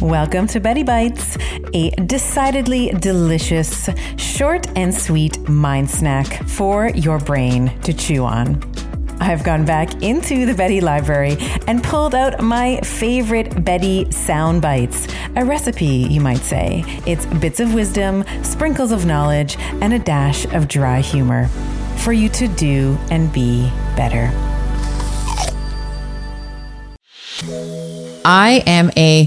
Welcome to Betty Bites, a decidedly delicious, short and sweet mind snack for your brain to chew on. I've gone back into the Betty library and pulled out my favorite Betty sound bites. A recipe, you might say. It's bits of wisdom, sprinkles of knowledge, and a dash of dry humor for you to do and be better. I am a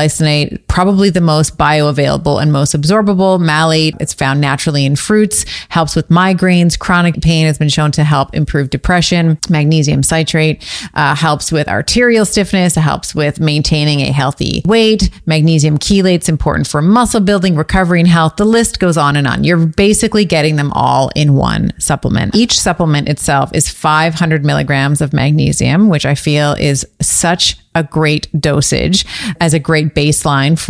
glycinate probably the most bioavailable and most absorbable. Malate, it's found naturally in fruits, helps with migraines. Chronic pain has been shown to help improve depression. Magnesium citrate uh, helps with arterial stiffness, it helps with maintaining a healthy weight. Magnesium chelate's important for muscle building, recovery, and health. The list goes on and on. You're basically getting them all in one supplement. Each supplement itself is 500 milligrams of magnesium, which I feel is such a great dosage as a great baseline for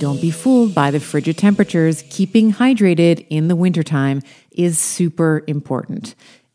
Don't be fooled by the frigid temperatures. Keeping hydrated in the wintertime is super important.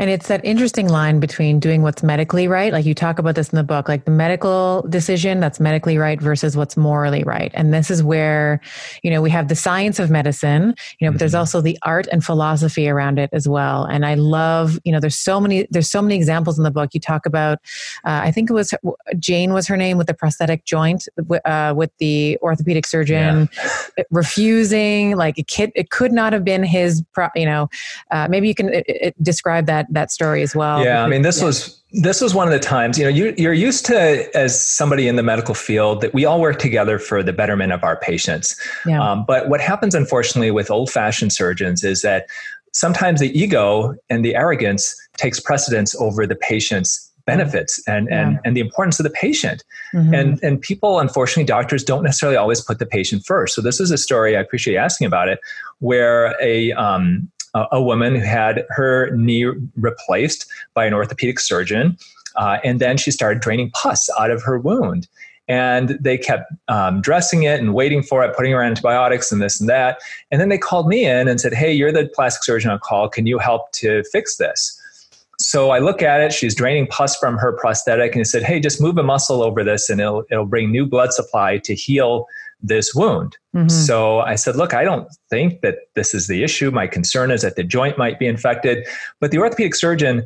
And it's that interesting line between doing what's medically right. Like you talk about this in the book, like the medical decision that's medically right versus what's morally right. And this is where, you know, we have the science of medicine, you know, but there's mm-hmm. also the art and philosophy around it as well. And I love, you know, there's so many, there's so many examples in the book. You talk about, uh, I think it was Jane was her name with the prosthetic joint, uh, with the orthopedic surgeon yeah. refusing, like a kid, it could not have been his, pro, you know, uh, maybe you can it, it describe that that story as well. Yeah, I mean, this yeah. was this was one of the times you know you, you're used to as somebody in the medical field that we all work together for the betterment of our patients. Yeah. Um, but what happens, unfortunately, with old-fashioned surgeons is that sometimes the ego and the arrogance takes precedence over the patient's benefits and yeah. and and the importance of the patient mm-hmm. and and people unfortunately doctors don't necessarily always put the patient first so this is a story i appreciate you asking about it where a um, a, woman who had her knee replaced by an orthopedic surgeon. Uh, and then she started draining pus out of her wound. And they kept um, dressing it and waiting for it, putting her on antibiotics and this and that. And then they called me in and said, Hey, you're the plastic surgeon on call. Can you help to fix this? So I look at it. She's draining pus from her prosthetic, and said, "Hey, just move a muscle over this, and it'll it'll bring new blood supply to heal this wound." Mm-hmm. So I said, "Look, I don't think that this is the issue. My concern is that the joint might be infected." But the orthopedic surgeon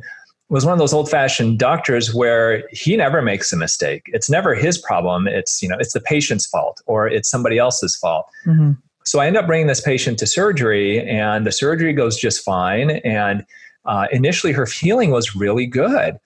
was one of those old-fashioned doctors where he never makes a mistake. It's never his problem. It's you know it's the patient's fault or it's somebody else's fault. Mm-hmm. So I end up bringing this patient to surgery, and the surgery goes just fine, and uh, initially her feeling was really good.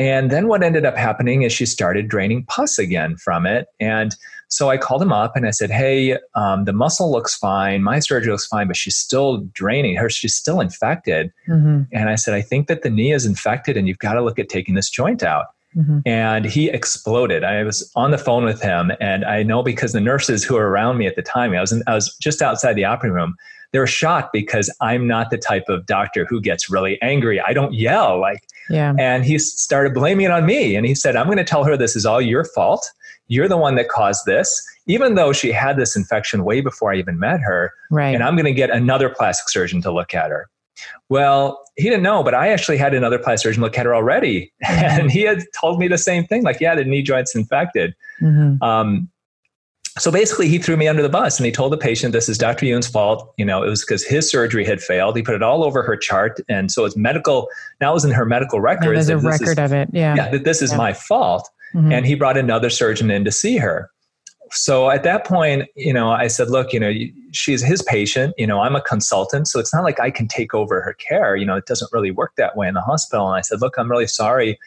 And then what ended up happening is she started draining pus again from it. And so I called him up and I said, Hey, um, the muscle looks fine. My surgery looks fine, but she's still draining her. She's still infected. Mm-hmm. And I said, I think that the knee is infected and you've got to look at taking this joint out. Mm-hmm. And he exploded. I was on the phone with him, and I know because the nurses who were around me at the time, I was in, I was just outside the operating room they were shocked because I'm not the type of doctor who gets really angry. I don't yell like, yeah. And he started blaming it on me. And he said, I'm going to tell her this is all your fault. You're the one that caused this, even though she had this infection way before I even met her. Right. And I'm going to get another plastic surgeon to look at her. Well, he didn't know, but I actually had another plastic surgeon look at her already. Mm-hmm. And he had told me the same thing like, yeah, the knee joint's infected. Mm-hmm. Um, so basically he threw me under the bus and he told the patient this is dr Youn's fault. You know it was because his surgery had failed. He put it all over her chart. And so it's medical now it was in her medical records there's a record is, of it. Yeah. Yeah that this is yeah. my fault. Mm-hmm. and he brought another surgeon in to see her. So at that point you know i said look you know she's his patient. You know i'm a consultant so it's not like i can take over her care. You know it doesn't really work that way in the hospital. And i said look i'm really sorry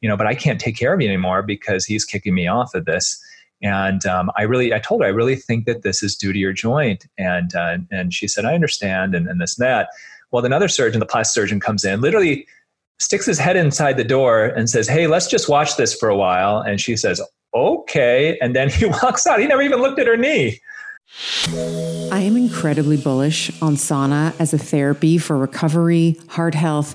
you know but i can't take care of you anymore because he's kicking me off of this and um, I really, I told her, I really think that this is due to your joint. And uh, and she said, I understand, and, and this and that. Well, another surgeon, the plastic surgeon, comes in, literally sticks his head inside the door and says, Hey, let's just watch this for a while. And she says, Okay. And then he walks out. He never even looked at her knee. I am incredibly bullish on sauna as a therapy for recovery, heart health,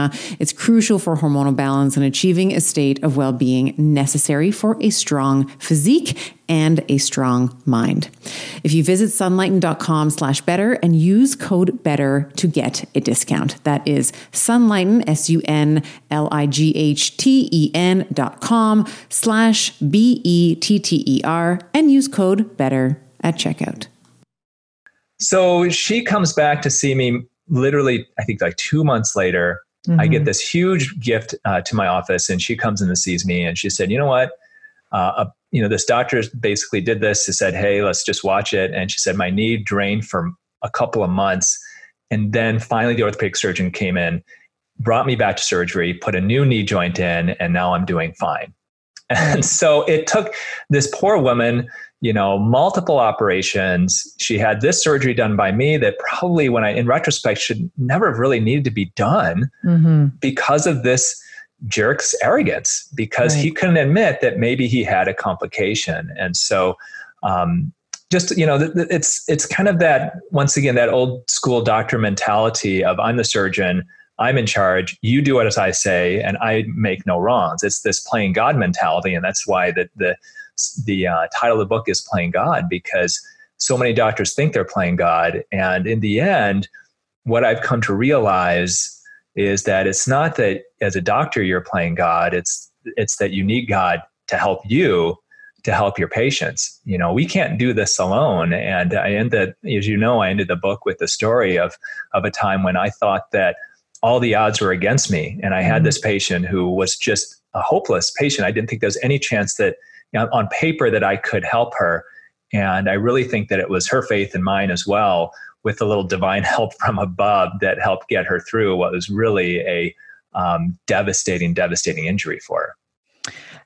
it's crucial for hormonal balance and achieving a state of well being necessary for a strong physique and a strong mind. If you visit sunlighten.com slash better and use code better to get a discount. That is sunlighten, S U N L I G H T E N dot com slash B E T T E R and use code better at checkout. So she comes back to see me literally, I think like two months later Mm-hmm. I get mm-hmm. this huge gift uh, to my office, and she comes in and sees me, and she said, "You know what? Uh, uh, you know, this doctor basically did this. He said, "Hey, let's just watch it." And she said, "My knee drained for a couple of months, and then finally, the orthopedic surgeon came in, brought me back to surgery, put a new knee joint in, and now I'm doing fine." And so it took this poor woman you know, multiple operations. She had this surgery done by me that probably, when I, in retrospect, should never have really needed to be done mm-hmm. because of this jerk's arrogance, because right. he couldn't admit that maybe he had a complication. And so, um, just you know, it's it's kind of that once again that old school doctor mentality of I'm the surgeon. I'm in charge. You do what as I say, and I make no wrongs. It's this playing God mentality, and that's why the the the uh, title of the book is Playing God because so many doctors think they're playing God. And in the end, what I've come to realize is that it's not that as a doctor you're playing God, it's it's that you need God to help you to help your patients. You know, we can't do this alone. And I ended, as you know, I ended the book with the story of of a time when I thought that all the odds were against me. And I had mm-hmm. this patient who was just a hopeless patient. I didn't think there was any chance that on paper that I could help her. And I really think that it was her faith and mine as well, with a little divine help from above that helped get her through what was really a um, devastating, devastating injury for her.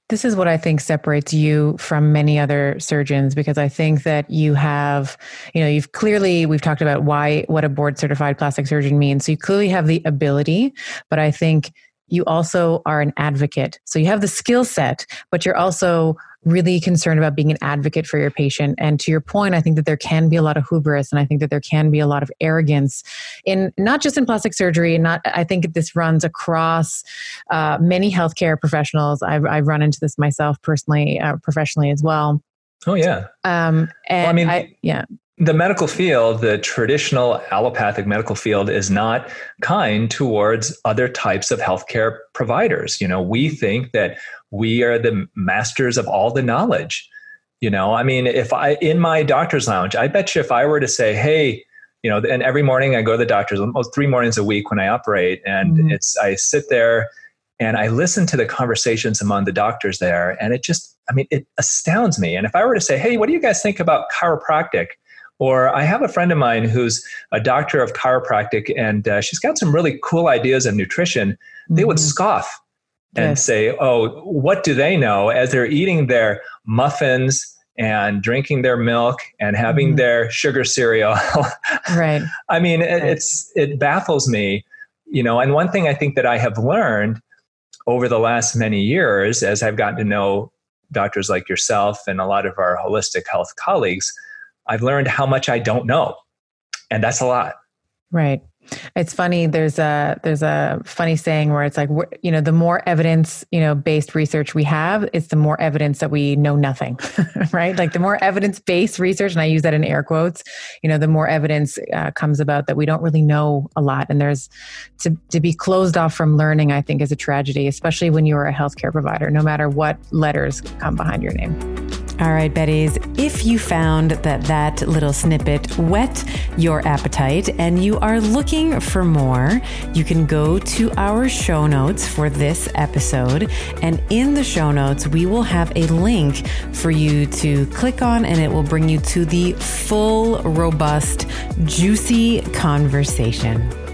This is what I think separates you from many other surgeons because I think that you have, you know, you've clearly, we've talked about why, what a board certified plastic surgeon means. So you clearly have the ability, but I think you also are an advocate. So you have the skill set, but you're also really concerned about being an advocate for your patient. And to your point, I think that there can be a lot of hubris and I think that there can be a lot of arrogance in not just in plastic surgery. And not, I think this runs across uh, many healthcare professionals. I've, I've run into this myself personally, uh, professionally as well. Oh yeah. Um, and well, I mean, I, yeah the medical field, the traditional allopathic medical field, is not kind towards other types of healthcare providers. You know, we think that we are the masters of all the knowledge. You know, I mean, if I in my doctor's lounge, I bet you if I were to say, hey, you know, and every morning I go to the doctor's almost three mornings a week when I operate, and mm-hmm. it's I sit there and I listen to the conversations among the doctors there, and it just, I mean, it astounds me. And if I were to say, hey, what do you guys think about chiropractic? Or I have a friend of mine who's a doctor of chiropractic and uh, she's got some really cool ideas of nutrition. Mm-hmm. They would mm-hmm. scoff and yes. say, oh, what do they know? As they're eating their muffins and drinking their milk and having mm-hmm. their sugar cereal. right. I mean, it, it's it baffles me, you know. And one thing I think that I have learned over the last many years, as I've gotten to know doctors like yourself and a lot of our holistic health colleagues, I've learned how much I don't know. And that's a lot. Right. It's funny. There's a there's a funny saying where it's like you know the more evidence you know based research we have, it's the more evidence that we know nothing, right? Like the more evidence based research, and I use that in air quotes. You know, the more evidence uh, comes about that we don't really know a lot, and there's to to be closed off from learning. I think is a tragedy, especially when you are a healthcare provider, no matter what letters come behind your name. All right, Betties, if you found that that little snippet whet your appetite and you are looking for more, you can go to our show notes for this episode. And in the show notes, we will have a link for you to click on, and it will bring you to the full, robust, juicy conversation.